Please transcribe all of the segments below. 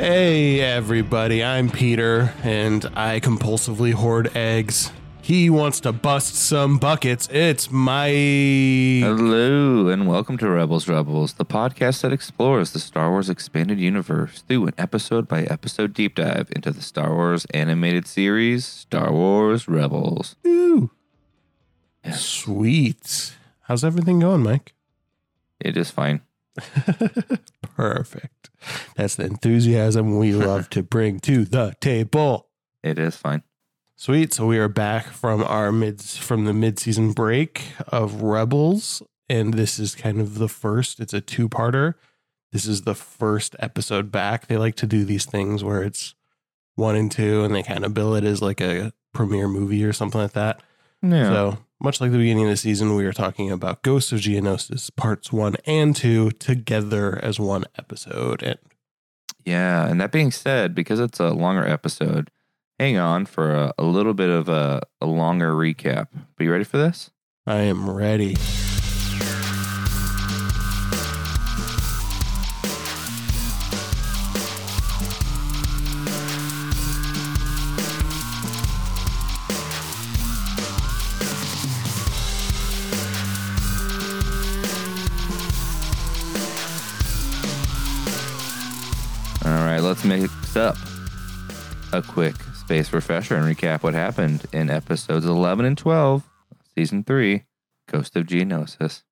Hey, everybody, I'm Peter, and I compulsively hoard eggs. He wants to bust some buckets. It's my. Hello, and welcome to Rebels Rebels, the podcast that explores the Star Wars expanded universe through an episode by episode deep dive into the Star Wars animated series, Star Wars Rebels. Ooh, Yes. sweet. How's everything going, Mike? It is fine. Perfect. That's the enthusiasm we love to bring to the table. It is fine. Sweet. So we are back from our mids from the mid-season break of Rebels, and this is kind of the first. It's a two-parter. This is the first episode back. They like to do these things where it's one and two, and they kind of bill it as like a premiere movie or something like that. Yeah. So much like the beginning of the season, we are talking about Ghosts of Geonosis parts one and two together as one episode. And yeah. And that being said, because it's a longer episode, hang on for a, a little bit of a, a longer recap. Are you ready for this? I am ready. All right, let's mix up a quick space refresher and recap what happened in episodes 11 and 12, season 3, Ghost of Geonosis.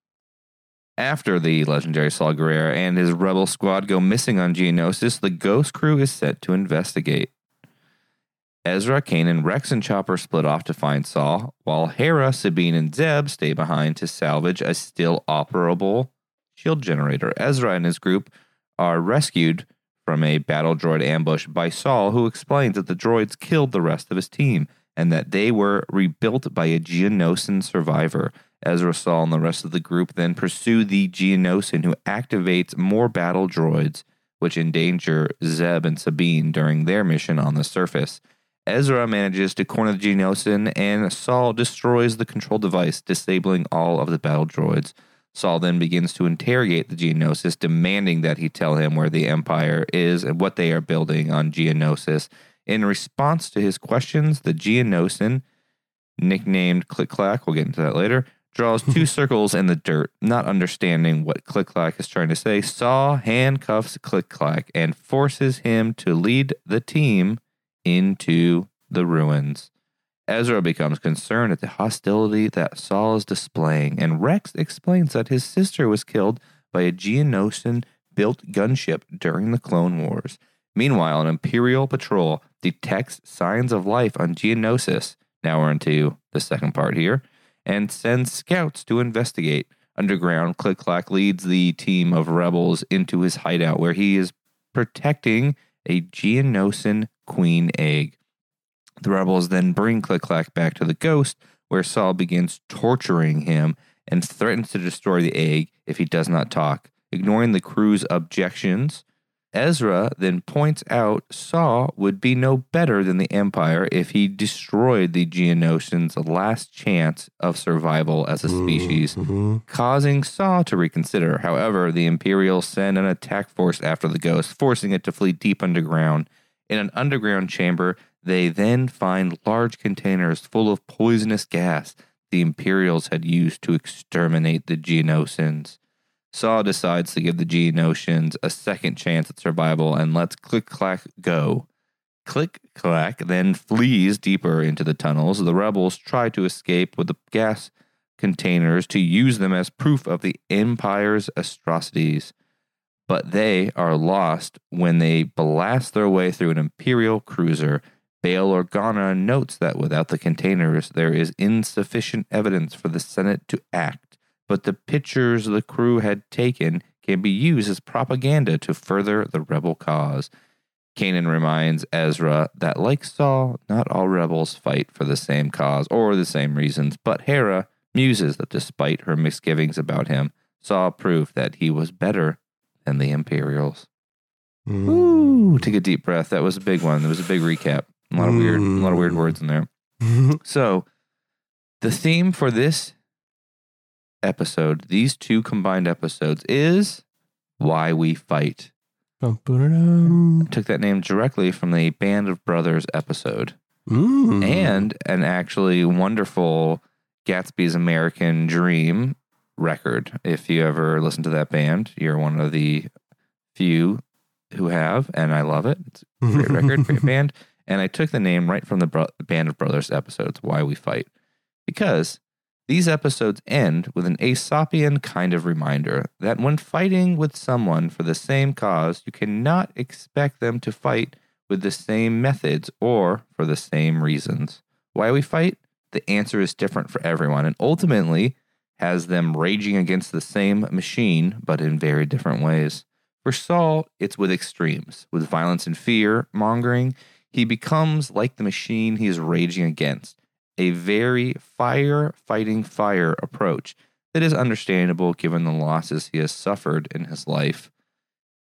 After the legendary Saw Gerrera and his rebel squad go missing on Geonosis, the Ghost crew is set to investigate. Ezra, Kanan, Rex, and Chopper split off to find Saw, while Hera, Sabine, and Zeb stay behind to salvage a still operable shield generator. Ezra and his group are rescued from a battle droid ambush by Saw, who explains that the droids killed the rest of his team and that they were rebuilt by a Geonosian survivor. Ezra, Saw, and the rest of the group then pursue the Geonosian, who activates more battle droids, which endanger Zeb and Sabine during their mission on the surface. Ezra manages to corner the Geonosian, and Saw destroys the control device, disabling all of the battle droids. Saw then begins to interrogate the Geonosis, demanding that he tell him where the Empire is and what they are building on Geonosis. In response to his questions, the Geonosian, nicknamed Click Clack, we'll get into that later, draws two circles in the dirt. Not understanding what Click Clack is trying to say, Saw handcuffs Click Clack and forces him to lead the team into the ruins. Ezra becomes concerned at the hostility that Saw is displaying, and Rex explains that his sister was killed by a Geonosian built gunship during the Clone Wars. Meanwhile, an Imperial patrol detects signs of life on Geonosis. Now we're into the second part here, and sends scouts to investigate. Underground, Click Clack leads the team of rebels into his hideout where he is protecting a Geonosian queen egg. The rebels then bring Click Clack back to the ghost, where Saw begins torturing him and threatens to destroy the egg if he does not talk. Ignoring the crew's objections, Ezra then points out Saw would be no better than the Empire if he destroyed the Geonosians' last chance of survival as a species Mhm. causing Saw to reconsider. However, the Imperials send an attack force after the ghost, forcing it to flee deep underground. In an underground chamber, they then find large containers full of poisonous gas the Imperials had used to exterminate the Geonosians. Saw decides to give the Geonosians a second chance at survival and lets Click Clack go. Click Clack then flees deeper into the tunnels. The rebels try to escape with the gas containers to use them as proof of the Empire's atrocities. But they are lost when they blast their way through an Imperial cruiser. Bail Organa notes that without the containers, there is insufficient evidence for the Senate to act, but the pictures the crew had taken can be used as propaganda to further the rebel cause. Kanan reminds Ezra that, like Saw, not all rebels fight for the same cause or the same reasons, but Hera muses that despite her misgivings about him, Saw proved that he was better than the Imperials. Mm. Ooh, take a deep breath. That was a big one. That was a big recap. A lot of weird, a lot of weird words in there. So, the theme for this episode, these two combined episodes, is why we fight. Bum-ba-da-dum. Took that name directly from the Band of Brothers episode, Mm. and an actually wonderful Gatsby's American Dream record. If you ever listen to that band, you're one of the few who have, and I love it. It's a great record, great band. And I took the name right from the Bro- Band of Brothers episodes, Why We Fight, because these episodes end with an Aesopian kind of reminder that when fighting with someone for the same cause, you cannot expect them to fight with the same methods or for the same reasons. Why we fight? The answer is different for everyone and ultimately has them raging against the same machine, but in very different ways. For Saw, it's with extremes, with violence and fear mongering. He becomes like the machine he is raging against, a very fire fighting fire approach that is understandable given the losses he has suffered in his life.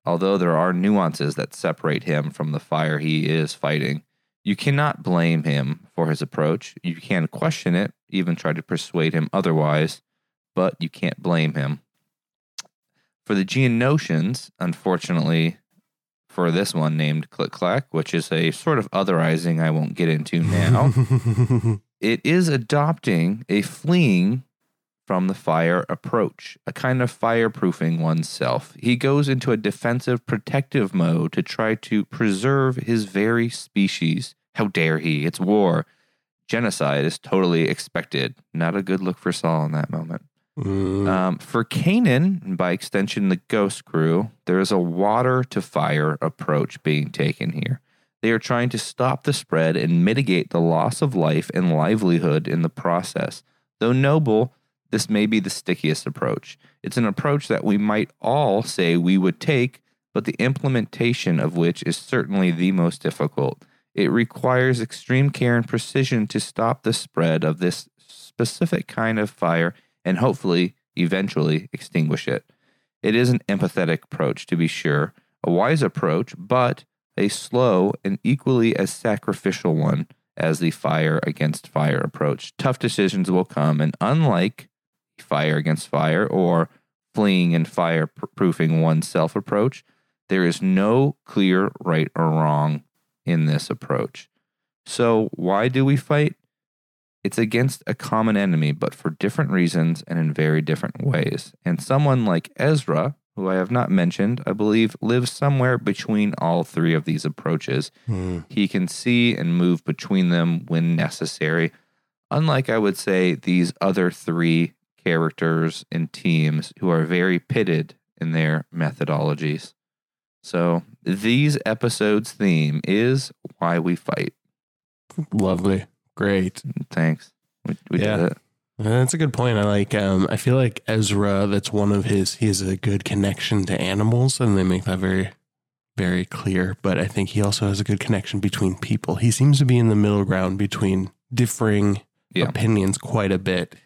Although there are nuances that separate him from the fire he is fighting, you cannot blame him for his approach. You can question it, even try to persuade him otherwise, but you can't blame him. For the Geonosians, unfortunately, for this one named Click Clack, which is a sort of otherizing I won't get into now, it is adopting a fleeing from the fire approach, a kind of fireproofing oneself. He goes into a defensive protective mode to try to preserve his very species. How dare he? It's war. Genocide is totally expected. Not a good look for Saw in that moment. Mm. Um, for Kanan, and by extension, the Ghost Crew, there is a water to fire approach being taken here. They are trying to stop the spread and mitigate the loss of life and livelihood in the process. Though noble, this may be the stickiest approach. It's an approach that we might all say we would take, but the implementation of which is certainly the most difficult. It requires extreme care and precision to stop the spread of this specific kind of fire and hopefully eventually extinguish it. It is an empathetic approach, to be sure, a wise approach, but a slow and equally as sacrificial one as the fire against fire approach. Tough decisions will come, and unlike fire against fire or fleeing and fireproofing oneself approach, there is no clear right or wrong in this approach. So, why do we fight? It's against a common enemy, but for different reasons and in very different ways. And someone like Ezra, who I have not mentioned, I believe lives somewhere between all three of these approaches. Mm. He can see and move between them when necessary. Unlike, I would say, these other three characters and teams who are very pitted in their methodologies. So, these episodes' theme is why we fight. Lovely. Great. Thanks. We, we Yeah. did it. That's a good point. I like um I feel like Ezra, that's one of his he has a good connection to animals and they make that very very clear. But I think he also has a good connection between people. He seems to be in the middle ground between differing Yeah. opinions quite a bit,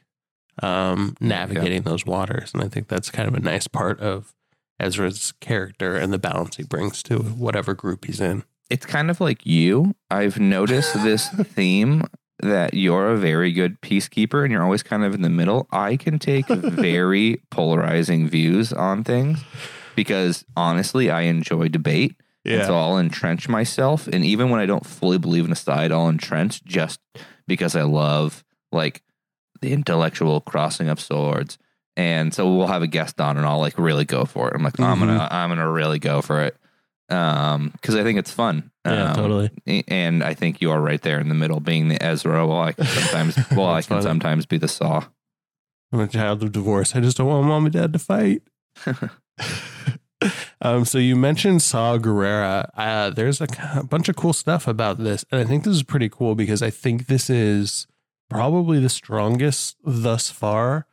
um, navigating those waters. And I think that's kind of a nice part of Ezra's character and the balance he brings to whatever group he's in. It's kind of like you. I've noticed this theme that you're a very good peacekeeper and you're always kind of in the middle. I can take very polarizing views on things because honestly, I enjoy debate. And so I'll entrench myself. And even when I don't fully believe in a side, I'll entrench just because I love like the intellectual crossing of swords. And so we'll have a guest on and I'll like really go for it. I'm like, I'm gonna mm-hmm. I'm gonna really go for it. Um, because I think it's fun. Yeah, Um, totally. And I think you are right there in the middle, being the Ezra. Well, I can sometimes well, I can funny. sometimes be the Saw. I'm a child of divorce. I just don't want mom and dad to fight. um, so you mentioned Saw Gerrera Uh, there's a bunch of cool stuff about this, and I think this is pretty cool because I think this is probably the strongest thus far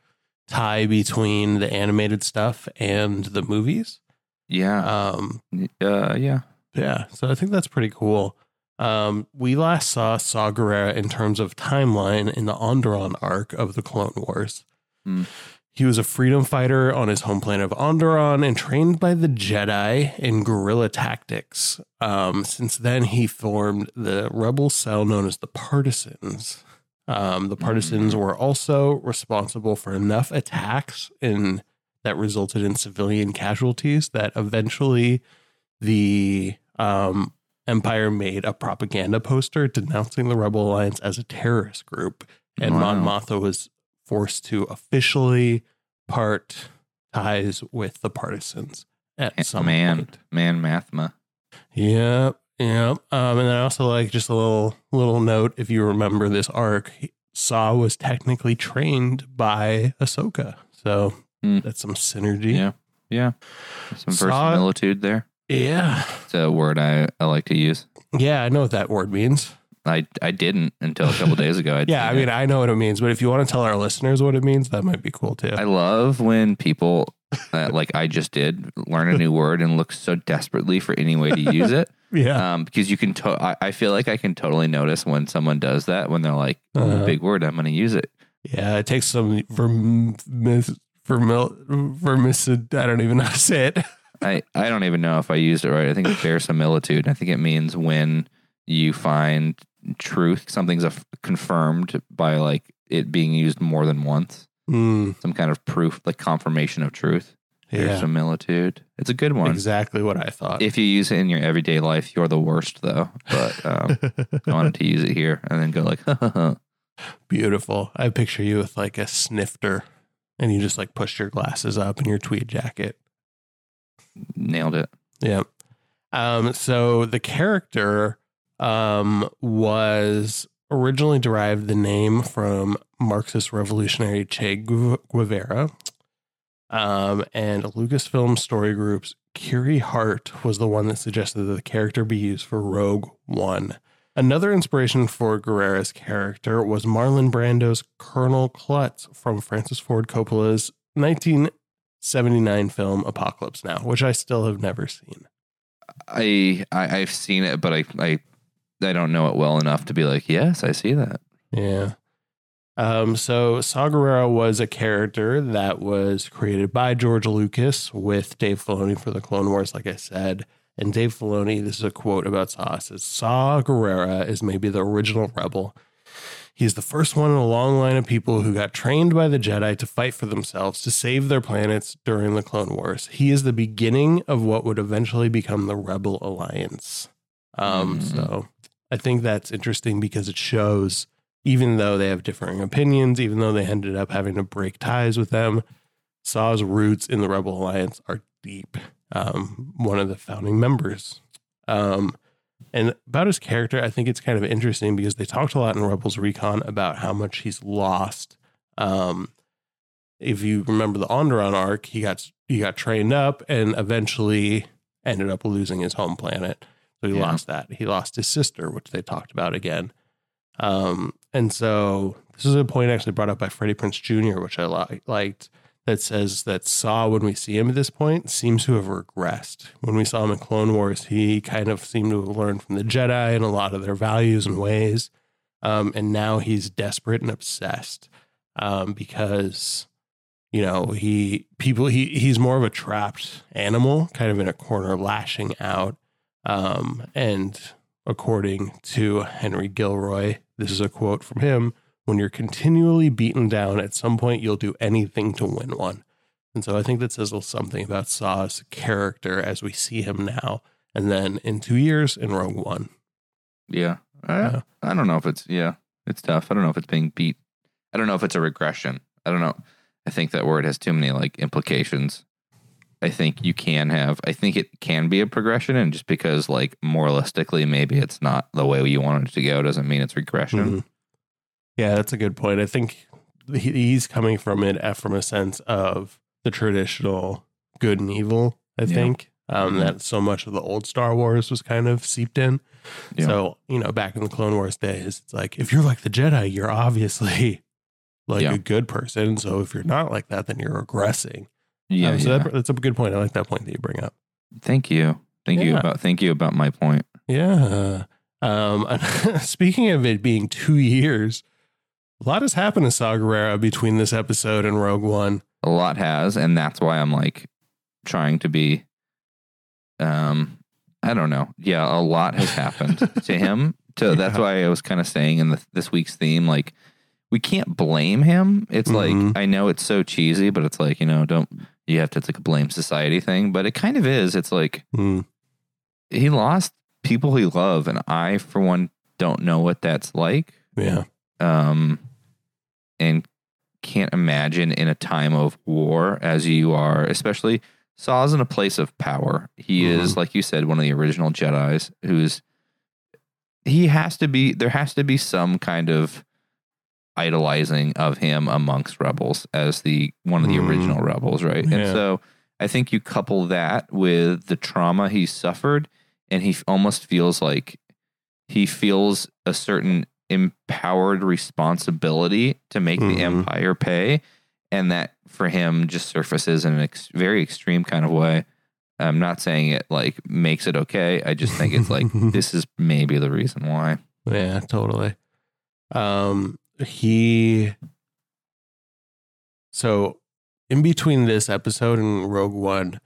tie between the animated stuff and the movies. Yeah. Um, Uh, yeah. yeah, so I think that's pretty cool. Um, we last saw Saw Gerrera in terms of timeline in the Onderon arc of the Clone Wars. Hmm. He was a freedom fighter on his home planet of Onderon and trained by the Jedi in guerrilla tactics. Um, since then, he formed the rebel cell known as the Partisans. Um, the Partisans were also responsible for enough attacks in that resulted in civilian casualties that eventually the um, Empire made a propaganda poster denouncing the Rebel Alliance as a terrorist group, and Wow. Mon Mothma was forced to officially part ties with the partisans at some man, point. man, Mothma. Yep, yep. Um, and then I also like just a little little note. If you remember this arc, Saw was technically trained by Ahsoka, so Hmm. that's some synergy. Yeah, yeah. Some Saw- verisimilitude there. yeah, It's a word I, I like to use. yeah. I know what that word means. I I didn't until a couple days ago. I'd Yeah, I mean, it. I know what it means, but if you want to tell our listeners what it means, that might be cool too. I love when people, uh, like I just did, learn a new word and look so desperately for any way to use it. yeah, Um, because you can, to- I, I feel like I can totally notice when someone does that when they're like, oh, Uh-huh. big word, I'm going to use it. yeah. It takes some verm, vermil, vermicid. I don't even know how to say it. I, I don't even know if I used it right. I think it's verisimilitude. I think it means when you find truth, something's a, confirmed by like it being used more than once, Hmm, some kind of proof, like confirmation of truth. yeah, Verisimilitude. It's a good one. exactly what I thought. If you use it in your everyday life, you're the worst though. But um, I wanted to use it here and then go like, Beautiful. I picture you with like a snifter, and you just like push your glasses up and your tweed jacket. nailed it. Yeah. Um, so the character um, was originally derived the name from Marxist revolutionary Che Guevara. Um, and Lucasfilm Story Group's Kiri Hart was the one that suggested that the character be used for Rogue One. Another inspiration for Gerrera's character was Marlon Brando's Colonel Kurtz from Francis Ford Coppola's 1979 film Apocalypse Now, which I still have never seen. I, I I've seen it, but I I I don't know it well enough to be like, yes, I see that. Yeah. Um, so Saw Gerrera was a character that was created by George Lucas with Dave Filoni for the Clone Wars, like I said. And Dave Filoni, this is a quote about Saw, says Saw Gerrera is maybe the original rebel. He's the first one in a long line of people who got trained by the Jedi to fight for themselves, to save their planets during the Clone Wars. He is the beginning of what would eventually become the Rebel Alliance. Um, Mhm. So I think that's interesting because it shows, even though they have differing opinions, even though they ended up having to break ties with them, Saw's roots in the Rebel Alliance are deep. Um, one of the founding members. Um, and about his character, I think it's kind of interesting because they talked a lot in Rebels Recon about how much he's lost. Um, if you remember the Onderon arc, he got he got trained up and eventually ended up losing his home planet. So he Yeah. lost that. He lost his sister, which they talked about again. Um, and so this is a point actually brought up by Freddie Prinze Jr., which I li- liked, that says that Saw, when we see him at this point, seems to have regressed. When we saw him in Clone Wars, he kind of seemed to have learned from the Jedi and a lot of their values and ways. Um, and now he's desperate and obsessed um, because, you know, he people he he's more of a trapped animal, kind of in a corner, lashing out. Um, and according to Henry Gilroy, this is a quote from him when you're continually beaten down, at some point you'll do anything to win one. And so I think that says something about Saw's character as we see him now, and then in two years in Rogue One. Yeah. I. I don't know if it's yeah, it's tough. I don't know if it's being beat. I don't know if it's a regression. I don't know. I think that word has too many like implications. I think you can have I think it can be a progression and just because like moralistically maybe it's not the way you want it to go doesn't mean it's regression. Mhm. Yeah, that's a good point. I think he's coming from it from a sense of the traditional good and evil. I Yeah. think um, Mhm. that so much of the old Star Wars was kind of seeped in. Yeah. So you know, back in the Clone Wars days, it's like if you're like the Jedi, you're obviously like Yeah. a good person. So if you're not like that, then you're regressing. Yeah. Um, so yeah. That, that's a good point. I like that point that you bring up. thank you. Thank you about thank you about my point. Yeah. Um, speaking of it being two years A lot has happened to Saw Gerrera between this episode and Rogue One. A lot has, and that's why I'm like trying to be um I don't know. Yeah, a lot has happened to him. To that's why I was kind of saying in the, this week's theme like we can't blame him. It's Mhm. like I know it's so cheesy, but it's like, you know, don't you have to it's like a blame society thing, but it kind of is. It's like Hmm. he lost people he loved and I for one don't know what that's like. Yeah. um, and can't imagine in a time of war as you are, especially Saw's in a place of power. He Mhm. is, like you said, one of the original Jedi's who's he has to be there has to be some kind of idolizing of him amongst rebels as the one of the Mhm. original rebels, right? And so I think you couple that with the trauma he suffered and he almost feels like he feels a certain empowered responsibility to make Mhm. the empire pay and that for him just surfaces in an ex- very extreme kind of way i'm not saying it like makes it okay i just think it's like this is maybe the reason why Yeah, totally. Um, he. So, in between this episode and Rogue One,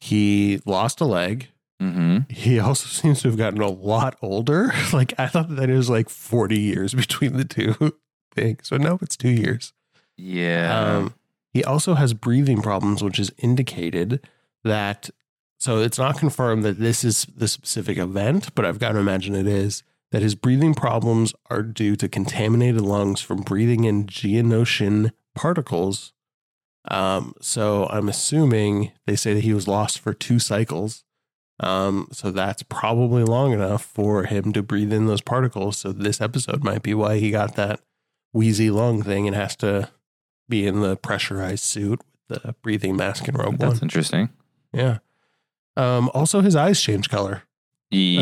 he lost a leg. Mm-hmm. He also seems to have gotten a lot older. Like I thought that it was like forty years between the two things, but no, it's two years. yeah Um, he also has breathing problems, which is indicated that. So it's not confirmed that this is the specific event, but I've got to imagine it is that his breathing problems are due to contaminated lungs from breathing in geonosian particles. Um, so I'm assuming they say that he was lost for two cycles. Um, so that's probably long enough for him to breathe in those particles. So this episode might be why he got that wheezy lung thing and has to be in the pressurized suit with the breathing mask in Rogue that's One. interesting Yeah. Um, also, his eyes change color.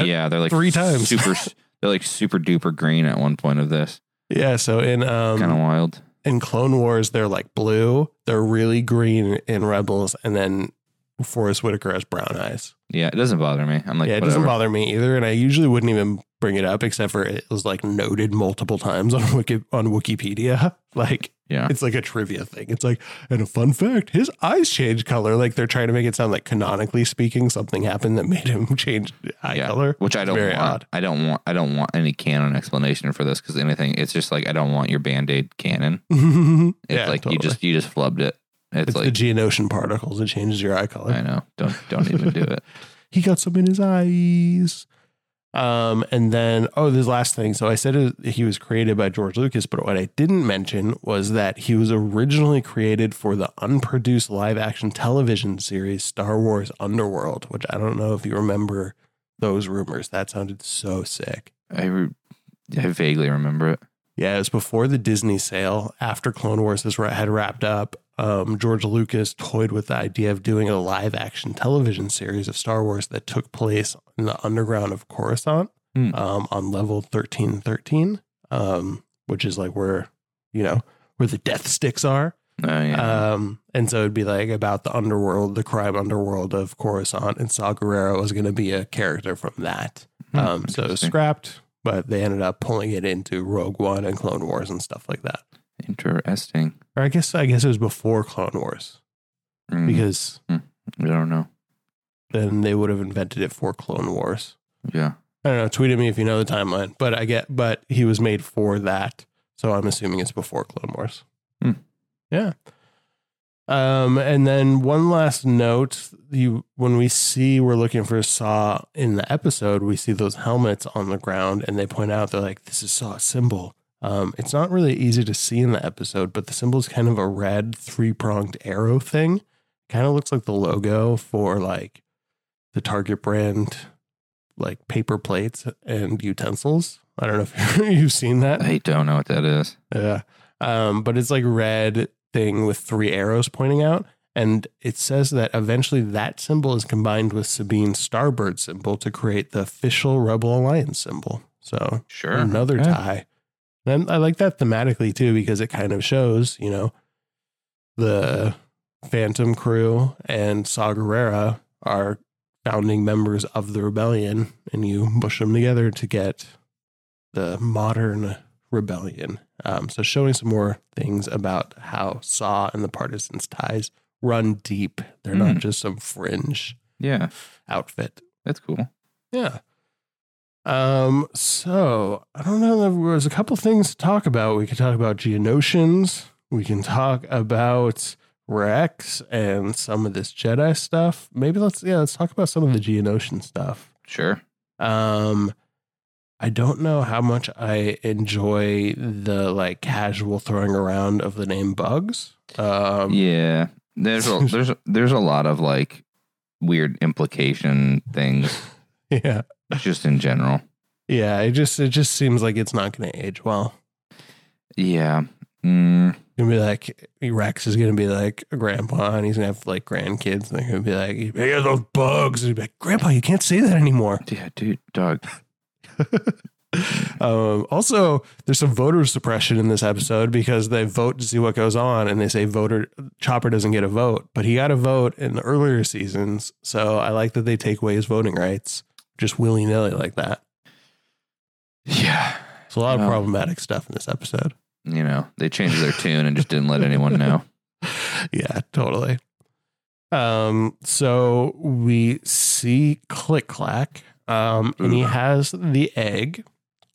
yeah they're like three times. super they're like super duper green at one point of this Yeah. So in um, kind of wild in Clone Wars, they're like blue. They're really green in Rebels, and then Forest Whitaker has brown eyes. yeah it doesn't bother me i'm like yeah, it whatever. doesn't bother me either, and I usually wouldn't even bring it up except for it was like noted multiple times on Wiki on Wikipedia. Like yeah it's like a trivia thing. It's like, and a fun fact, his eyes change color. Like they're trying to make it sound like canonically speaking, something happened that made him change eye Yeah, color. which I don't Very want. odd. I don't want. I don't want any canon explanation for this because anything. It's just like I don't want your band aid canon. It's yeah, like totally. you just you just flubbed it. It's, it's like the Geonosian particles. It changes your eye color. I know. Don't don't even do it. he got some in his eyes. Um, and then oh, this last thing. So I said it, he was created by George Lucas, but what I didn't mention was that he was originally created for the unproduced live action television series Star Wars Underworld, which I don't know if you remember those rumors. That sounded so sick. I re- I vaguely remember it. Yeah, it was before the Disney sale. After Clone Wars had wrapped up, um, George Lucas toyed with the idea of doing a live action television series of Star Wars that took place in the underground of Coruscant Hmm. um, on level 1313, um, which is like where, you know, where the death sticks are. Oh yeah. Um, and so it'd be like about the underworld, the crime underworld of Coruscant, and Saw Gerrera was going to be a character from that. Um, so it was scrapped, but they ended up pulling it into Rogue One and Clone Wars and stuff like that. interesting. Or I guess I guess it was before Clone Wars Mm, because I don't know. then they would have invented it for Clone Wars. Yeah. I don't know. Tweet at me if you know the timeline, but I get, but he was made for that, so I'm assuming it's before Clone Wars. Hmm. Yeah. Um, and then one last note: you when we see we're looking for Saw in the episode, we see those helmets on the ground, and they point out they're like, "This is Saw's symbol." Um, it's not really easy to see in the episode, but the symbol is kind of a red three pronged arrow thing. Kind of looks like the logo for like the Target brand like paper plates and utensils. I don't know if you've seen that. I don't know what that is. Yeah. Um, but it's like red thing with three arrows pointing out. And it says that eventually that symbol is combined with Sabine's Starbird symbol to create the official Rebel Alliance symbol. So Sure. another Okay. tie. And I like that thematically too, because it kind of shows, you know, the Phantom crew and Saw Gerrera are founding members of the rebellion, and you mush them together to get the modern rebellion Um, so showing some more things about how Saw and the Partisans ties run deep. They're not Mm. just some fringe Yeah, outfit. that's cool. Yeah. Um, so I don't know. There was a couple things to talk about. We could talk about Geonosians. We can talk about Rex and some of this Jedi stuff. Maybe let's yeah, let's talk about some of the Geonosian stuff. Sure. Um I don't know how much I enjoy the like casual throwing around of the name bugs. Um yeah, there's a, there's there's a lot of like weird implication things yeah. just in general. Yeah, it just it just seems like it's not gonna age well. Yeah. Mm, gonna be like Rex is gonna be like a grandpa and he's gonna have like grandkids and they're gonna be like, "Hey, those bugs." And he'd be like, "Grandpa, you can't say that anymore." yeah, dude, dog. um, also, there's some voter suppression in this episode because they vote to see what goes on, and they say voter Chopper doesn't get a vote, but he got a vote in the earlier seasons. So I like that they take away his voting rights just willy nilly like that. Yeah. It's a lot of problematic stuff in this episode. You know, they changed their tune and just didn't let anyone know. yeah, totally. Um, so we see Click Clack, um, and he has the egg,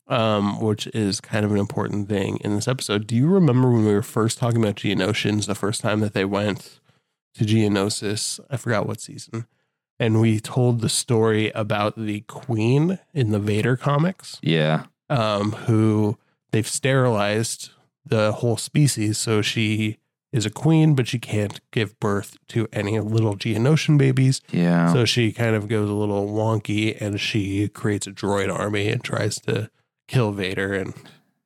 um, which is kind of an important thing in this episode. Do you remember when we were first talking about Geonosians, the first time that they went to Geonosis? I forgot what season. And we told the story about the queen in the Vader comics Yeah. um, who they've sterilized the whole species. So she is a queen, but she can't give birth to any little Geonosian babies. Yeah. So she kind of goes a little wonky and she creates a droid army and tries to kill Vader and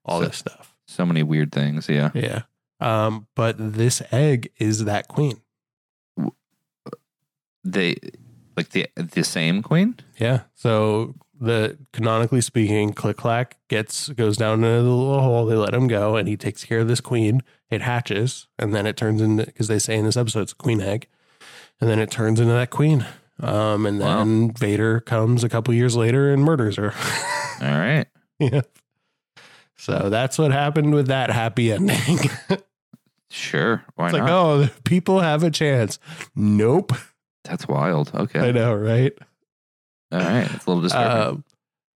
all So- this stuff. so many weird things. Yeah. Yeah. Um, but this egg is that queen. They like the the same queen? Yeah. So the canonically speaking, Click Clack gets goes down into the little hole. They let him go, and he takes care of this queen. It hatches, and then it turns into because they say in this episode it's a queen egg, and then it turns into that queen. Um, and Wow. then Vader comes a couple years later and murders her. All right. yeah. So that's what happened with that happy ending. Sure. Why like, not? oh, people have a chance. Nope. That's wild. Okay. I know, right? All right. It's a little disturbing. Um,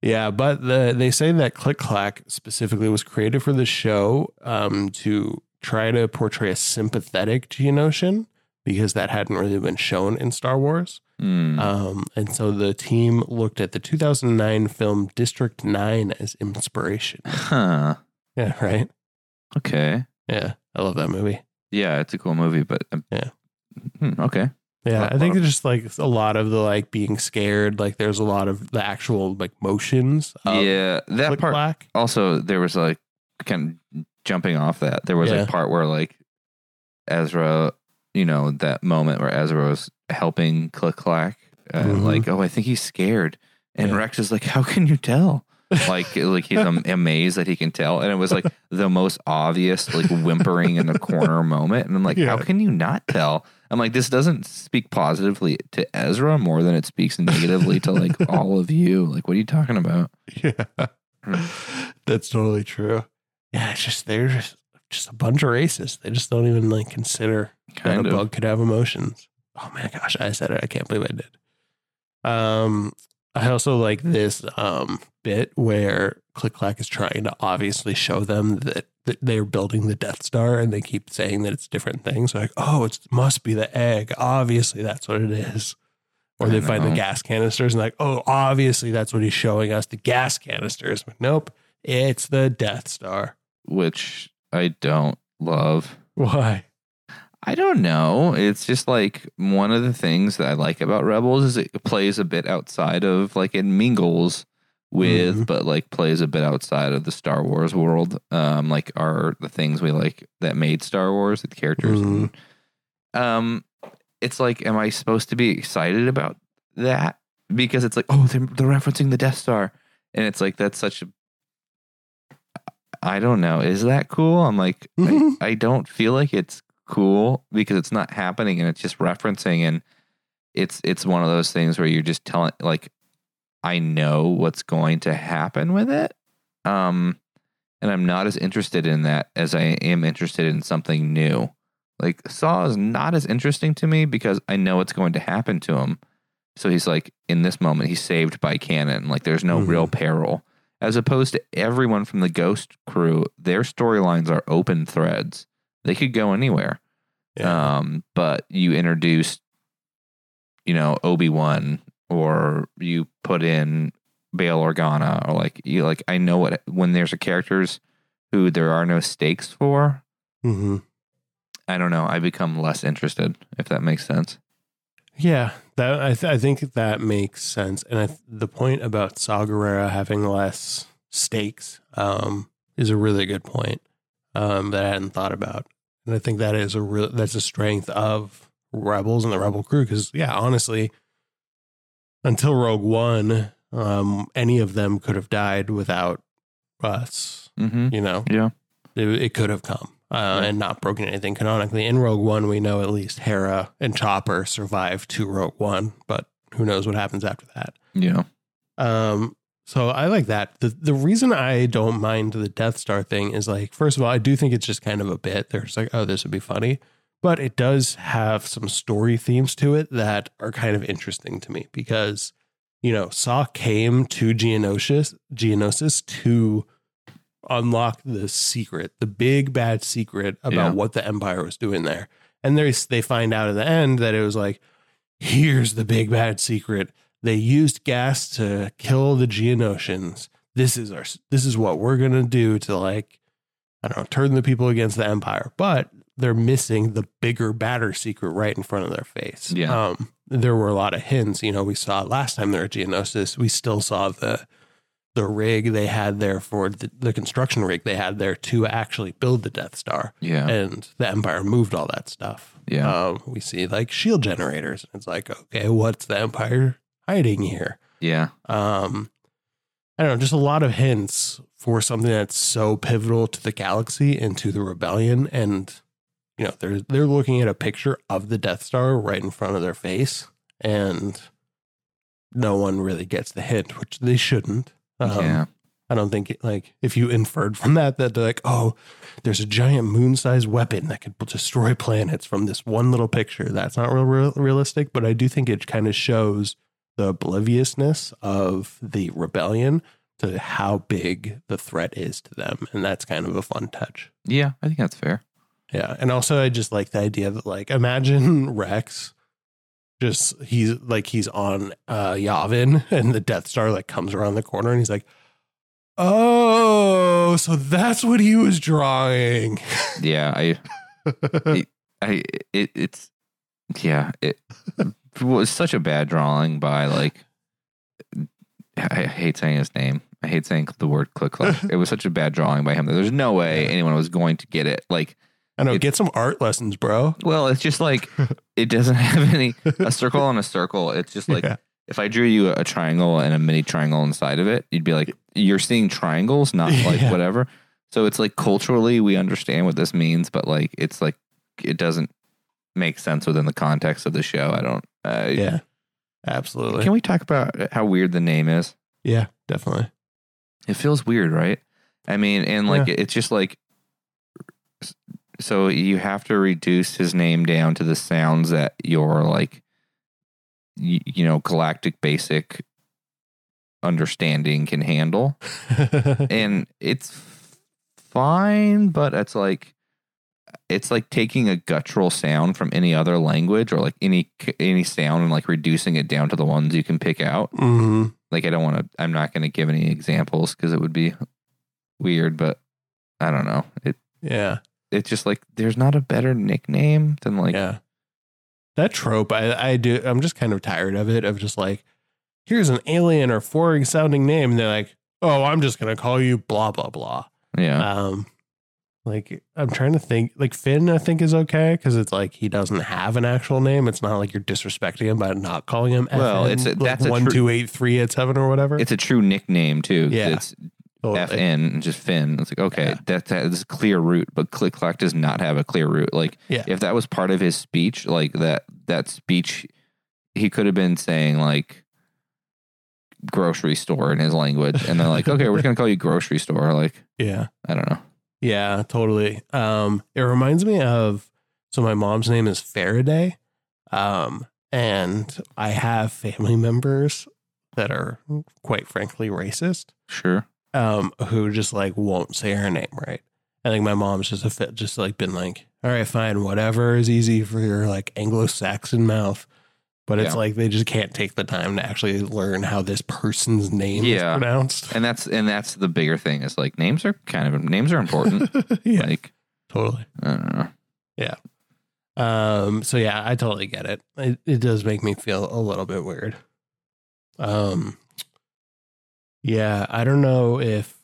yeah, but the, they say that Click Clack specifically was created for the show um, to try to portray a sympathetic Geonosian because that hadn't really been shown in Star Wars. Hmm. Um, and so the team looked at the 2009 film District 9 as inspiration. huh. Yeah, right? Okay. Yeah, I love that movie. Yeah, it's a cool movie, but um, Yeah. Hmm, okay. Yeah, I think it's just like a lot of the like being scared. Like there's a lot of the actual like motions. Of yeah, that Click part. Clack. Also, there was like kind of jumping off that. There was Yeah. a part where like Ezra, you know, that moment where Ezra was helping Click Clack, uh, Mhm. like, oh, I think he's scared, and Yeah. Rex is like, how can you tell? like like he's am- amazed that he can tell and it was like the most obvious like whimpering in the corner moment and i'm like how Yeah. can you not tell i'm like this doesn't speak positively to ezra more than it speaks negatively to like all of you like what are you talking about Yeah, that's totally true. Yeah, it's just they're just just a bunch of racists. They just don't even like consider kind that a of bug could have emotions. Oh my gosh, I said it. I can't believe I did. Um, I also like this um bit where Click Clack is trying to obviously show them that they're building the Death Star, and they keep saying that it's different things. Like, oh, it must be the egg. Obviously, that's what it is. Or they find the uh-huh. gas canisters and like, oh, obviously that's what he's showing us, the gas canisters. But nope, it's the Death Star. which i don't love Why? I don't know. It's just like one of the things that I like about Rebels is it plays a bit outside of like it mingles with, Mhm. but like plays a bit outside of the Star Wars world. Um, like are the things we like that made Star Wars, the characters. Mhm. Um, it's like, am I supposed to be excited about that? Because it's like, oh, they're, they're referencing the Death Star, and it's like that's such a. I don't know. Is that cool? I'm like, I, Mhm. I don't feel like it's cool because it's not happening and it's just referencing and it's it's one of those things where you're just telling like I know what's going to happen with it. Um and I'm not as interested in that as I am interested in something new. Like Saw is not as interesting to me because I know what's going to happen to him. So he's like in this moment he's saved by canon. Like there's no Mhm. real peril. As opposed to everyone from the Ghost crew, their storylines are open threads. They could go anywhere. Yeah. Um, but you introduced, you know, Obi Wan, or you put in Bail Organa, or like you like I know what when there's a characters who there are no stakes for. hmm I don't know. I become less interested if that makes sense. Yeah, that I, th- I think that makes sense. And I th- the point about Saw Gerrera having less stakes um, is a really good point um, that I hadn't thought about. And I think that is a real that's a strength of Rebels and the Rebel crew. Because yeah, honestly, until Rogue One, um, any of them could have died without us. Mm-hmm. You know, Yeah. it, it could have come uh, Yeah. and not broken anything canonically. In Rogue One, we know at least Hera and Chopper survived to Rogue One, but who knows what happens after that. Yeah. Um, so I like that. The the reason I don't mind the Death Star thing is like, first of all, I do think it's just kind of a bit. There's like, oh, this would be funny. But it does have some story themes to it that are kind of interesting to me because, you know, Saw came to Geonosis, Geonosis to unlock the secret, the big bad secret about Yeah. what the Empire was doing there. And they they find out at the end that it was like, here's the big bad secret. They used gas to kill the Geonosians. This is our this is what we're gonna do to like I don't know, turn the people against the Empire. But they're missing the bigger, badder secret right in front of their face. Yeah. Um, there were a lot of hints. You know, we saw last time there were Geonosis. We still saw the the rig they had there for the, the construction rig they had there to actually build the Death Star. Yeah. And the Empire moved all that stuff. Yeah. Um, we see like shield generators. And it's like, okay, what's the Empire hiding here? yeah. Um, I don't know, just a lot of hints for something that's so pivotal to the galaxy and to the rebellion. And, you know, they're they're looking at a picture of the Death Star right in front of their face, and no one really gets the hint, which they shouldn't. Um, yeah. I don't think it, like if you inferred from that that they're like, oh, there's a giant moon-sized weapon that could destroy planets from this one little picture. That's not real, real realistic, but I do think it kind of shows the obliviousness of the rebellion to how big the threat is to them, and that's kind of a fun touch. Yeah. I think that's fair. Yeah, and also I just like the idea that like imagine Rex just he's like he's on uh Yavin and the Death Star like comes around the corner and he's like, "Oh, so that's what he was drawing." Yeah. I, I, it, it's, yeah. It was such a bad drawing by like, I hate saying his name. I hate saying the word click clack. it was such a bad drawing by him that there's no way anyone was going to get it. Like, I know, It- get some art lessons, bro. well, it's just like it doesn't have any a circle on a circle. It's just like Yeah. if I drew you a triangle and a mini triangle inside of it, you'd be like, you're seeing triangles, not like Yeah. whatever. So it's like culturally, we understand what this means, but like it's like it doesn't make sense within the context of the show. I don't. Uh, yeah. Absolutely. Can we talk about how weird the name is? yeah, definitely. It feels weird, right? I mean, and like it's just like so you have to reduce his name down to the sounds that your like you, you know galactic basic understanding can handle. And it's fine but it's like it's like taking a guttural sound from any other language or like any any sound and like reducing it down to the ones you can pick out. Hmm like I don't want to I'm not going to give any examples cuz it would be weird but I don't know. It Yeah. It's just like there's not a better nickname than like yeah. That trope, I, I do. I'm just kind of tired of it. Of just like, here's an alien or foreign sounding name, and they're like, oh, I'm just gonna call you blah blah blah. yeah Um, like I'm trying to think. Like Finn, I think is okay because it's like he doesn't have an actual name. It's not like you're disrespecting him by not calling him. Well, FN, it's a- like that's a one true- two eight three eight seven or whatever. it's a true nickname too Yeah. it's Totally. FN and just Finn it's like okay Yeah. that that is a clear route but Click Clack does not have a clear route like Yeah. if that was part of his speech like that that speech he could have been saying like grocery store in his language, and they're like, okay, we're just gonna call you grocery store. Like, Yeah. I don't know. Yeah, totally. Um, it reminds me of so my mom's name is Faraday. Um, and I have family members that are quite frankly racist. Sure. Um, who just like won't say her name right. I think my mom's just a fit, just like been like, all right, fine, whatever is easy for your like Anglo-Saxon mouth. But it's Yeah. like they just can't take the time to actually learn how this person's name Yeah. is pronounced. And that's and that's the bigger thing is like names are kind of names are important. yeah, Like totally. I don't know. Um, so yeah, I totally get it. it. It does make me feel a little bit weird. Um, yeah, I don't know if,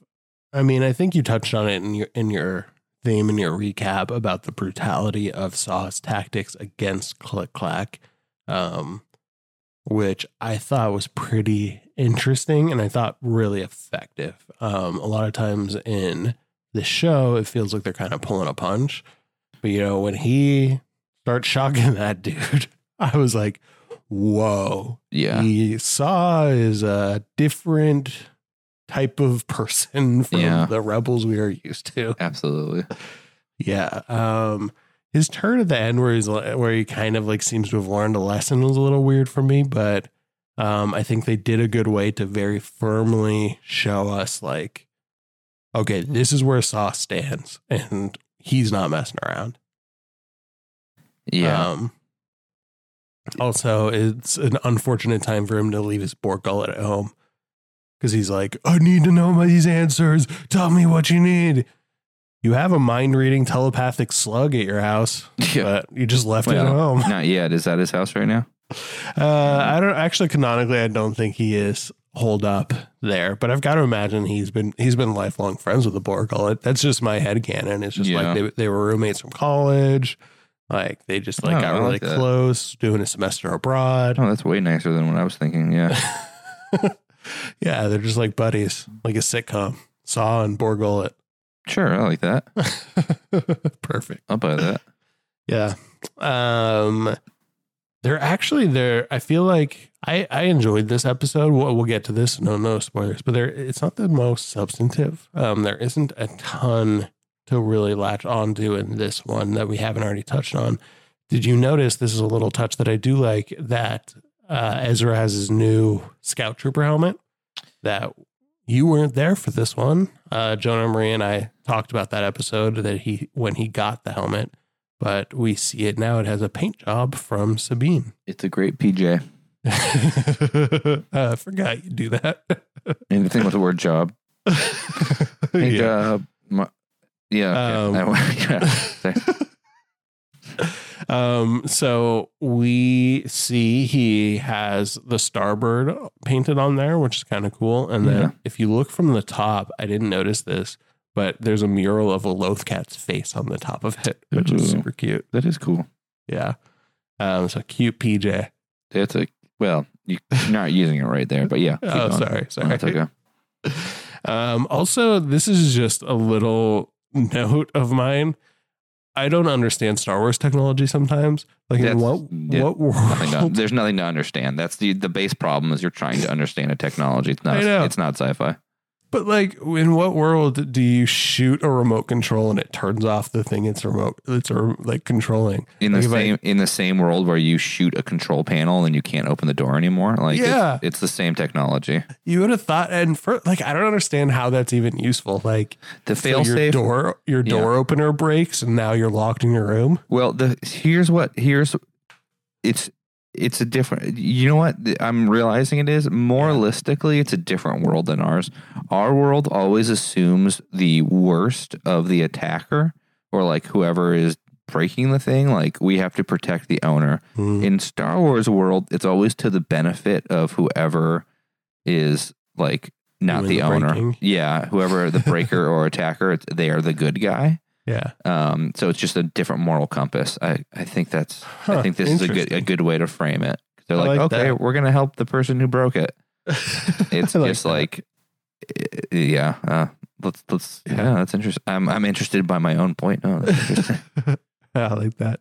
I mean, I think you touched on it in your in your theme in your recap about the brutality of Saw's tactics against Klik-Klak, um, which I thought was pretty interesting and I thought really effective. Um, a lot of times in the show, it feels like they're kind of pulling a punch. But you know, when he starts shocking that dude, I was like, whoa. Yeah. He saw is a different type of person from Yeah. the rebels we are used to. Absolutely. Yeah. Um his turn at the end where he's where he kind of like seems to have learned a lesson was a little weird for me, but um I think they did a good way to very firmly show us like okay, this is where Saw stands and he's not messing around. Yeah. Um, also, it's an unfortunate time for him to leave his Bor Gullet at home because he's like, I need to know my, these answers. Tell me what you need. You have a mind reading telepathic slug at your house, yeah. but you just left it at home. Not yet. Is that his house right now? Uh, I don't actually canonically, I don't think he is holed up there, but I've got to imagine he's been he's been lifelong friends with the Bor Gullet. That's just my head canon. It's just Yeah. like they, they were roommates from college. Like they just like Oh, got I really like close, doing a semester abroad. Oh, that's way nicer than what I was thinking. Yeah. yeah, they're just like buddies, like a sitcom. Saw and Bor Gullet. Sure. I like that. Perfect. I'll buy that. Yeah. Um they're actually there I feel like I I enjoyed this episode. We'll, we'll get to this. No no spoilers, but there it's not the most substantive. Um there isn't a ton to really latch onto in this one that we haven't already touched on. Did you notice this is a little touch that I do like that uh Ezra has his new scout trooper helmet that you weren't there for this one. Uh Jonah Marie and I talked about that episode that he when he got the helmet but we see it now. It has a paint job from Sabine. It's a great PJ. uh, I forgot you do that. Anything with the word job. Yeah. job. My- yeah. Um, yeah. Um, so we see he has the starbird painted on there, which is kind of cool. And then if you look from the top, I didn't notice this, but there's a mural of a Lothcat's face on the top of it, which is super cute. That is cool. Yeah. Um, so cute PJ. It's a well, you- you're not using it right there, but yeah. Oh, going. sorry, sorry. Okay. Um, also, this is just a little note of mine. I don't understand Star Wars technology sometimes. Like in what yeah, what Nothing to, there's nothing to understand. That's the the base problem is you're trying to understand a technology. It's not. It's not sci-fi. But like, in what world do you shoot a remote control and it turns off the thing it's remote? It's like controlling. In the Like if I- same in the same world where you shoot a control panel and you can't open the door anymore. Like it's- Yeah. it's, the same technology. You would have thought, and for like, I don't understand how that's even useful. Like, The so fail your safe. door, your door opener breaks, and now you're locked in your room. Well, the here's what here's it's it's a different. You know what I'm realizing it is moralistically it's a different world than ours. Our world always assumes the worst of the attacker or like whoever is breaking the thing. Like we have to protect the owner. Hmm. In Star Wars world, it's always to the benefit of whoever is like not the, the owner. breaking. Yeah, whoever the breaker or attacker, they are the good guy. Yeah. Um, so it's just a different moral compass. I, I think that's I think this is a good a good way to frame it. They're like, like okay, that. we're gonna help the person who broke it. It's like just that. like, eh, yeah. Uh, let's let's yeah. Yeah. that's interesting. I'm I'm interested by my own point. No, that's interesting. I like that.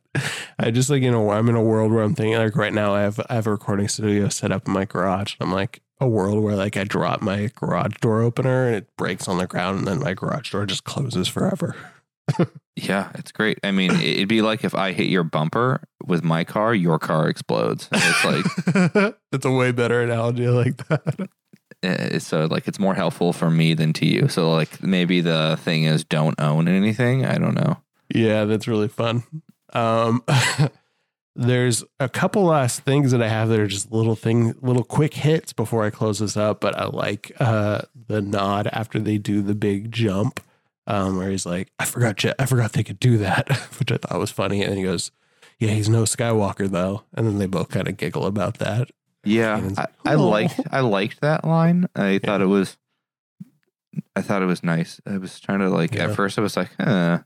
I just like you know I'm in a world where I'm thinking like right now I have I have a recording studio set up in my garage. I'm like a world where like I drop my garage door opener and it breaks on the ground and then my garage door just closes forever. Yeah, it's great. I mean, it'd be like if I hit your bumper with my car, your car explodes. It's like it's a way better analogy. Like that. eh, so like it's more helpful for me than to you. So like maybe the thing is don't own anything. I don't know. Yeah, that's really fun. Um, there's a couple last things that I have that are just little thing, little quick hits before I close this up. But I like uh, the nod after they do the big jump, um, where he's like, "I forgot, Je- I forgot they could do that," which I thought was funny. And he goes, "Yeah, he's no Skywalker though." And then they both kind of giggle about that. Yeah, I, I "Oh." liked I liked that line. I thought it was I thought it was nice. I was trying to like Yeah. at first I was like, huh.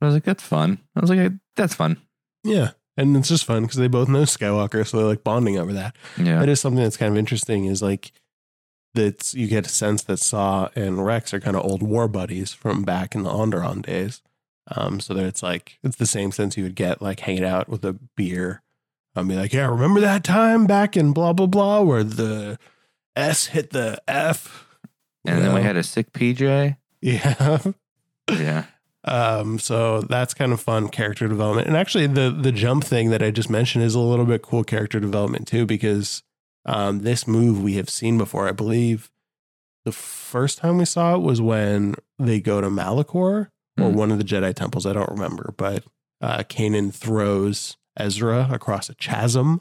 I was like, that's fun. I was like, "Eh, that's fun. Yeah, and it's just fun because they both know Skywalker, so they're like bonding over that. Yeah. that is something that's kind of interesting is like that you get a sense that Saw and Rex are kind of old war buddies from back in the Onderon days. Um, so that it's like it's the same sense you would get like hanging out with a beer. I'll be like, yeah, remember that time back in blah blah blah where the S hit the F. and then we had a sick PJ. yeah. Yeah. Um, so that's kind of fun character development. And actually the the jump thing that I just mentioned is a little bit cool character development too, because um this move we have seen before. I believe the first time we saw it was when they go to Malachor or Hmm. one of the Jedi temples. I don't remember, but uh Kanan throws Ezra across a chasm.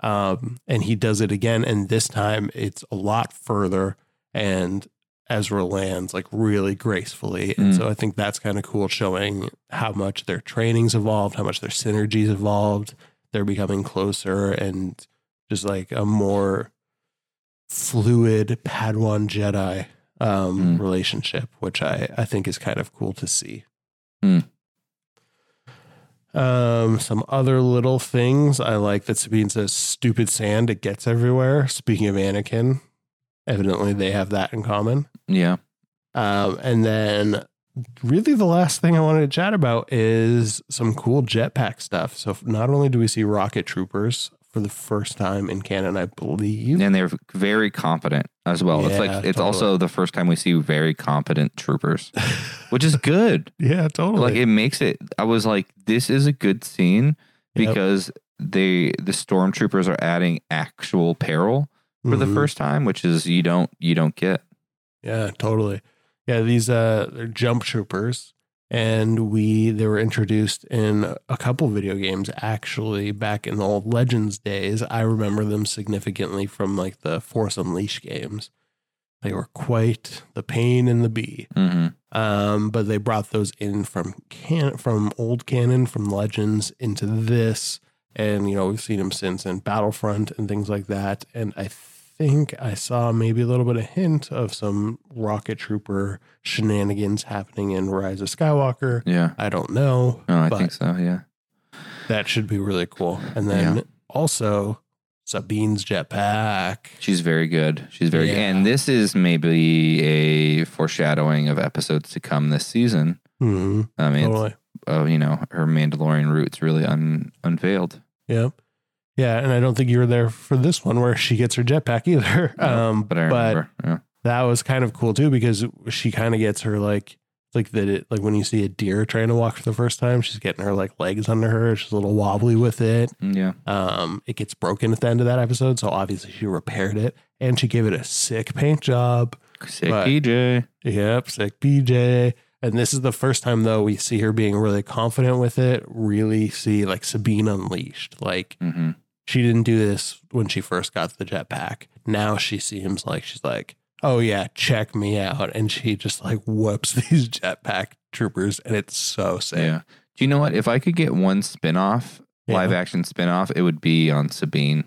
Um, and he does it again, and this time it's a lot further and Ezra lands like really gracefully. And Mm. so I think that's kind of cool showing how much their training's evolved, how much their synergies evolved. They're becoming closer and just like a more fluid Padawan Jedi um, Mm. relationship, which I, I think is kind of cool to see. Mm. Um, some other little things I like that Sabine says, stupid sand, it gets everywhere. Speaking of Anakin, evidently they have that in common. Yeah. Um, and then really the last thing I wanted to chat about is some cool jetpack stuff. So not only do we see rocket troopers for the first time in canon, I believe. And they're very competent as well. it's like it's totally. also the first time we see very competent troopers, which is good. yeah, totally. Like it makes it I was like, this is a good scene Yep. because they the stormtroopers are adding actual peril for the Mhm. first time, which is you don't you don't get. Yeah, totally. Yeah, these uh they're jump troopers and we they were introduced in a couple video games actually back in the old Legends days. I remember them significantly from like the Force Unleashed games. They were quite the pain in the bee. hmm Um, but they brought those in from can from old canon, from Legends into this, and you know we've seen them since in Battlefront and things like that. And I think I saw maybe a little bit of hint of some rocket trooper shenanigans happening in Rise of Skywalker. Yeah. I don't know. No, I think so. Yeah. that should be really cool. And then Yeah. also Sabine's jetpack. She's very good. She's very Yeah. and this is maybe a foreshadowing of episodes to come this season. hmm I mean, Totally. oh, you know, her Mandalorian roots really un, unveiled. Yeah. Yeah, and I don't think you were there for this one where she gets her jetpack either. No, um, But I remember. yeah. that was kind of cool too because she kind of gets her like like that it like when you see a deer trying to walk for the first time, she's getting her like legs under her. She's a little wobbly with it. Yeah. Um, it gets broken at the end of that episode, so obviously she repaired it and she gave it a sick paint job. Sick But- PJ. Yep, sick BJ. And this is the first time though we see her being really confident with it. Really see like Sabine unleashed. Like hmm she didn't do this when she first got the jetpack. Now she seems like she's like, oh yeah, check me out. And she just like whoops these jetpack troopers and it's so sick. Yeah. Do you know what? If I could get one spin-off, Yeah. live action spin-off, it would be on Sabine.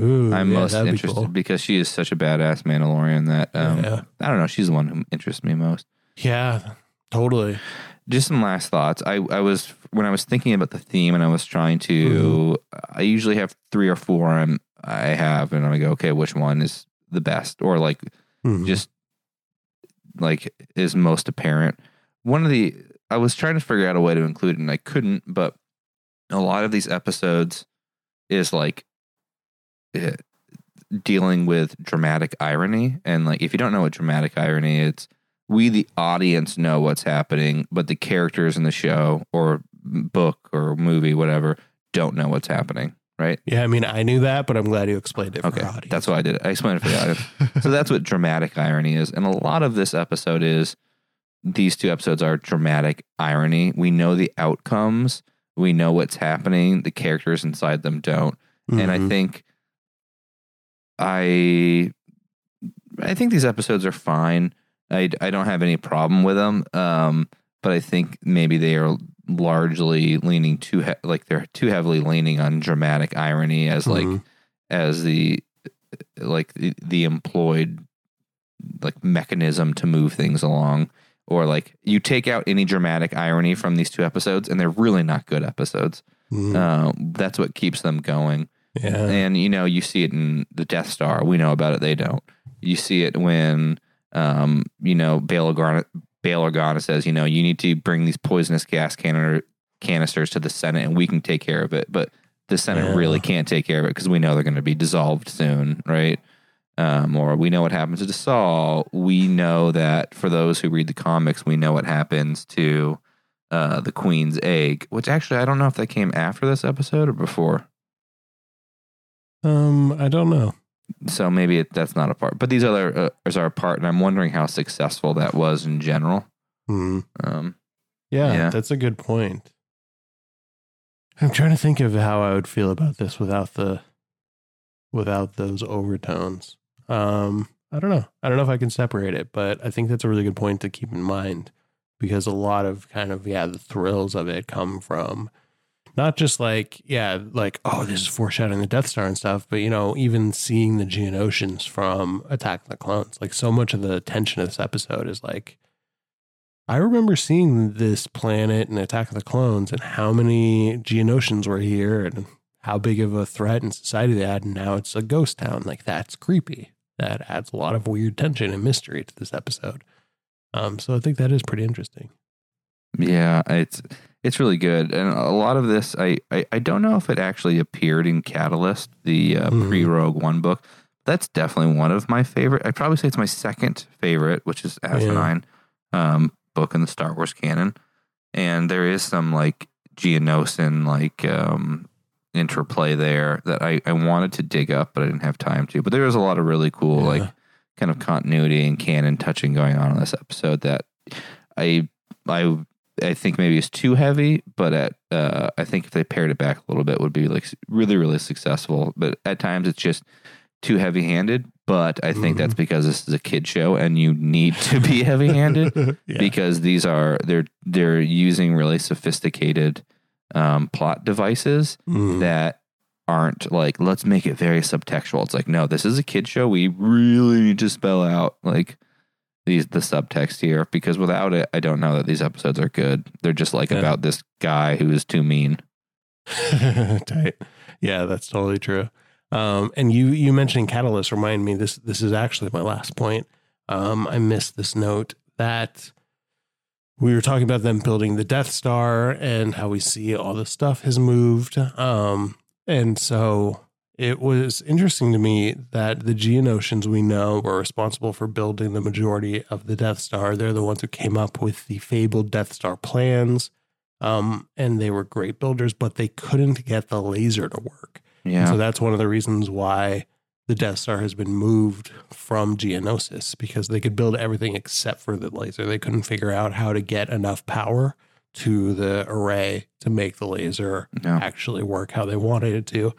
Ooh, I'm yeah, most that'd be interested cool. because she is such a badass Mandalorian that um, Yeah. I don't know. She's the one who interests me most. Yeah, totally. Just some last thoughts. I, I was when I was thinking about the theme and I was trying to. Mm-hmm. I usually have three or four. I'm I have, and I go, okay, which one is the best, or like Mhm. just like is most apparent. One of the I was trying to figure out a way to include it and I couldn't, but a lot of these episodes is like eh, dealing with dramatic irony. And like, if you don't know what dramatic irony is, we, the audience, know what's happening, but the characters in the show or book or movie, whatever, don't know what's happening. Right. Yeah, I mean, I knew that, but I'm glad you explained it for Okay, our audience. that's what I did. it. I explained it for the audience. so that's what dramatic irony is, and a lot of this episode is. These two episodes are dramatic irony. We know the outcomes. We know what's happening. The characters inside them don't, and I Mhm. think I I think these episodes are fine. I, I don't have any problem with them. Um, but I think maybe they are largely leaning too he- like they're too heavily leaning on dramatic irony as like Mhm. as the like the, the employed like mechanism to move things along or like you take out any dramatic irony from these two episodes and they're really not good episodes Mhm. uh, that's what keeps them going yeah. and you know you see it in the death star we know about it they don't you see it when um you know Bail Organa, Bail Organa says you know you need to bring these poisonous gas canner, canisters to the senate and we can take care of it but the senate Yeah. really can't take care of it because we know they're going to be dissolved soon right um, or we know what happens to Saw. We know that for those who read the comics, we know what happens to uh, the Queen's egg. Which actually, I don't know if that came after this episode or before. Um, I don't know. So maybe it, that's not a part. But these other uh, are a part, and I'm wondering how successful that was in general. Hmm. Um, Yeah, Yeah. that's a good point. I'm trying to think of how I would feel about this without the without those overtones. Um, I don't know. I don't know if I can separate it, but I think that's a really good point to keep in mind because a lot of kind of yeah, the thrills of it come from not just like yeah, like oh, this is foreshadowing the Death Star and stuff, but you know, even seeing the Geonosians from Attack of the Clones. Like so much of the tension of this episode is like I remember seeing this planet in Attack of the Clones and how many Geonosians were here and how big of a threat in society they had. And now it's a ghost town. Like that's creepy. That adds a lot of weird tension and mystery to this episode. Um, so I think that is pretty interesting. yeah, it's it's really good, and a lot of this, I I, I don't know if it actually appeared in Catalyst, the uh, Mhm. pre Rogue One book. That's definitely one of my favorite. I'd probably say it's my second favorite, which is Asinine um, book in the Star Wars canon. And there is some like Geonosian like um, interplay there that I, I wanted to dig up, but I didn't have time to. But there was a lot of really cool Yeah. like kind of continuity and canon touching going on in this episode that I I I think maybe is too heavy, but at uh, I think if they pared it back a little bit would be like really really successful. But at times it's just too heavy handed. But I think Mhm. that's because this is a kid show and you need to be heavy handed yeah. because these are they're they're using really sophisticated um, plot devices Mm. that aren't like let's make it very subtextual. It's like no, this is a kid show. We really need to spell out like these the subtext here because without it, I don't know that these episodes are good. They're just like Yeah. about this guy who is too mean. Tight. Yeah, that's totally true. Um, and you you mentioning Catalyst remind me this this is actually my last point. Um, I missed this note that we were talking about them building the Death Star and how we see all the stuff has moved. Um, and so it was interesting to me that the Geonosians we know were responsible for building the majority of the Death Star. They're the ones who came up with the fabled Death Star plans. Um, and they were great builders, but they couldn't get the laser to work. Yeah, So that's one of the reasons why the Death Star has been moved from Geonosis because they could build everything except for the laser. They couldn't figure out how to get enough power to the array to make the laser actually work how they wanted it to.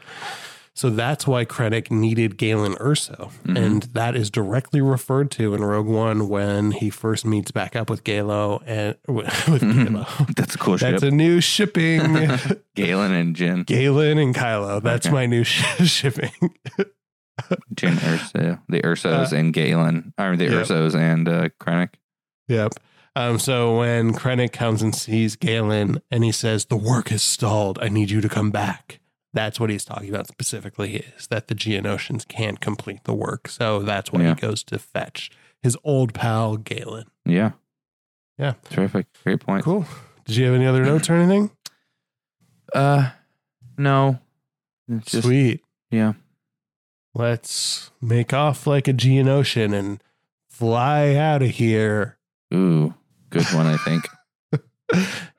So that's why Krennic needed Galen Erso. Mhm. And that is directly referred to in Rogue One when he first meets back up with Galo and with Galo. That's a cool ship. That's ship. a new shipping. Galen and Jyn. Galen and Kylo. That's Okay. my new sh- shipping. Jyn Erso. The Ersos Uh, and Galen. Or the yep. Ersos and uh, Krennic. Yep. Um, so when Krennic comes and sees Galen and he says, The work is stalled. I need you to come back. That's what he's talking about specifically is that the Geonosians can't complete the work. So that's why Yeah. he goes to fetch his old pal Galen. Yeah. Yeah. Terrific. Great point. Cool. Did you have any other notes or anything? Uh, no. It's just, Sweet. yeah. Let's make off like a Geonosian and fly out of here. Ooh, good one, I think.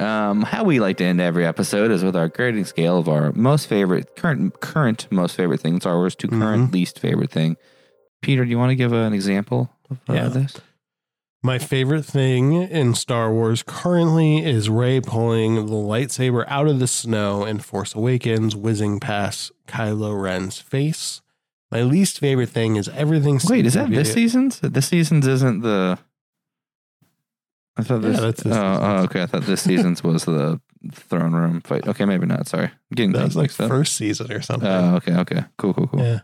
Um, how we like to end every episode is with our grading scale of our most favorite current current most favorite thing Star Wars to current least favorite thing. Peter, do you want to give an example of uh, Yeah. this? My favorite thing in Star Wars currently is Rey pulling the lightsaber out of the snow in Force Awakens, whizzing past Kylo Ren's face. My least favorite thing is everything. Wait, is that this season's? This season's isn't the. I thought Yeah, this. that's this oh, oh, okay. I thought this season's was the throne room fight. Okay, maybe not. Sorry, I'm getting That was like up. first season or something. Oh, okay, okay, cool, cool, cool. Yeah.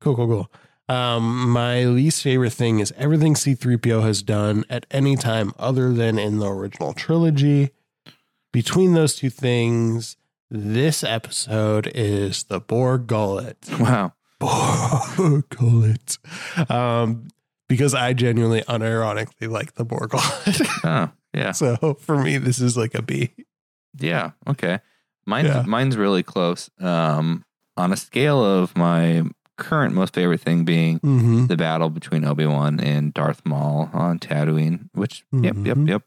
Cool, cool, cool. Um, my least favorite thing is everything C3PO has done at any time other than in the original trilogy. Between those two things, this episode is the Bor Gullet. Wow. Bor Gullet. Um, because I genuinely unironically like the Borg. Oh, yeah, so for me, this is like a B. yeah. Okay, mine's Yeah. mine's really close. Um, on a scale of my current most favorite thing being Mm-hmm. the battle between Obi Wan and Darth Maul on Tatooine, which yep, yep, Mhm. yep,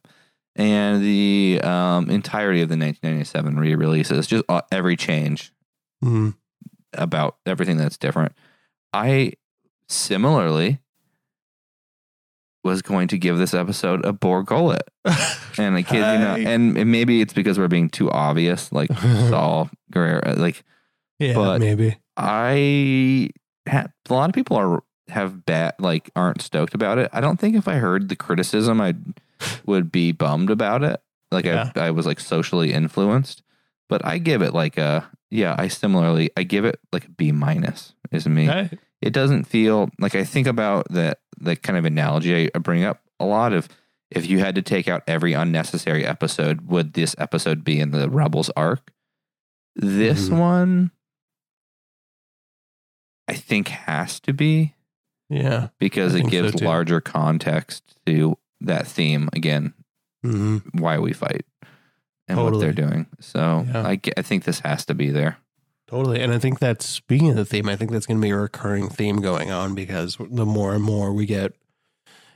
and the um, entirety of the 1997 re-releases, just uh, every change Mm. about everything that's different. I similarly was going to give this episode a Bor Gullet, and I kid you not, and and maybe it's because we're being too obvious, like Saw Gerrera, uh, like. yeah, But- maybe. I ha- a lot of people are have bad like aren't stoked about it. I don't think if I heard the criticism, I would be bummed about it. Like Yeah. I, I was like socially influenced, but I give it like a yeah. I similarly I give it like a B minus is me. Okay. It doesn't feel like I think about that the kind of analogy I bring up a lot of. If you had to take out every unnecessary episode, would this episode be in the Rebels arc? This Mhm. one, I think, has to be Yeah. because I it think so, gives larger context to that theme. Again, hmm why we fight and what they're doing. So Yeah. I, I think this has to be there. Totally. And I think that's speaking of the theme, I think that's going to be a recurring theme going on because the more and more we get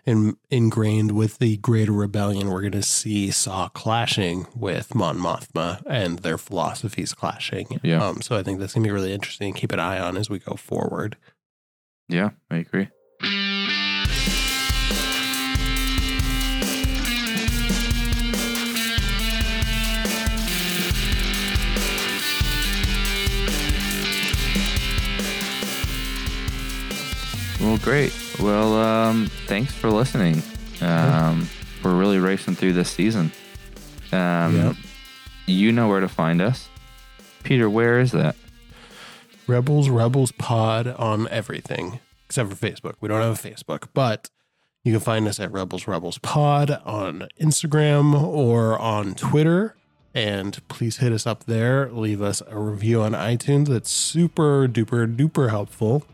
in, ingrained with the Greater Rebellion, we're going to see Saw clashing with Mon Mothma and their philosophies clashing. Yeah. Um, so I think that's going to be really interesting to keep an eye on as we go forward. Yeah, I agree. Well, great. Well, um, thanks for listening. Um, we're really racing through this season. Um, Yep. You know where to find us. Peter, where is that? Rebels, Rebels Pod on everything except for Facebook. We don't have a Facebook, but you can find us at Rebels, Rebels Pod on Instagram or on Twitter. And please hit us up there. Leave us a review on iTunes. That's super duper duper helpful.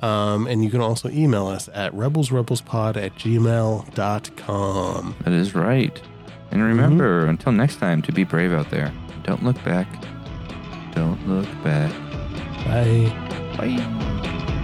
Um, and you can also email us at rebelsrebelspod at gmail.com. That is right. And remember, until next time, to be brave out there. Don't look back. Don't look back. Bye. Bye.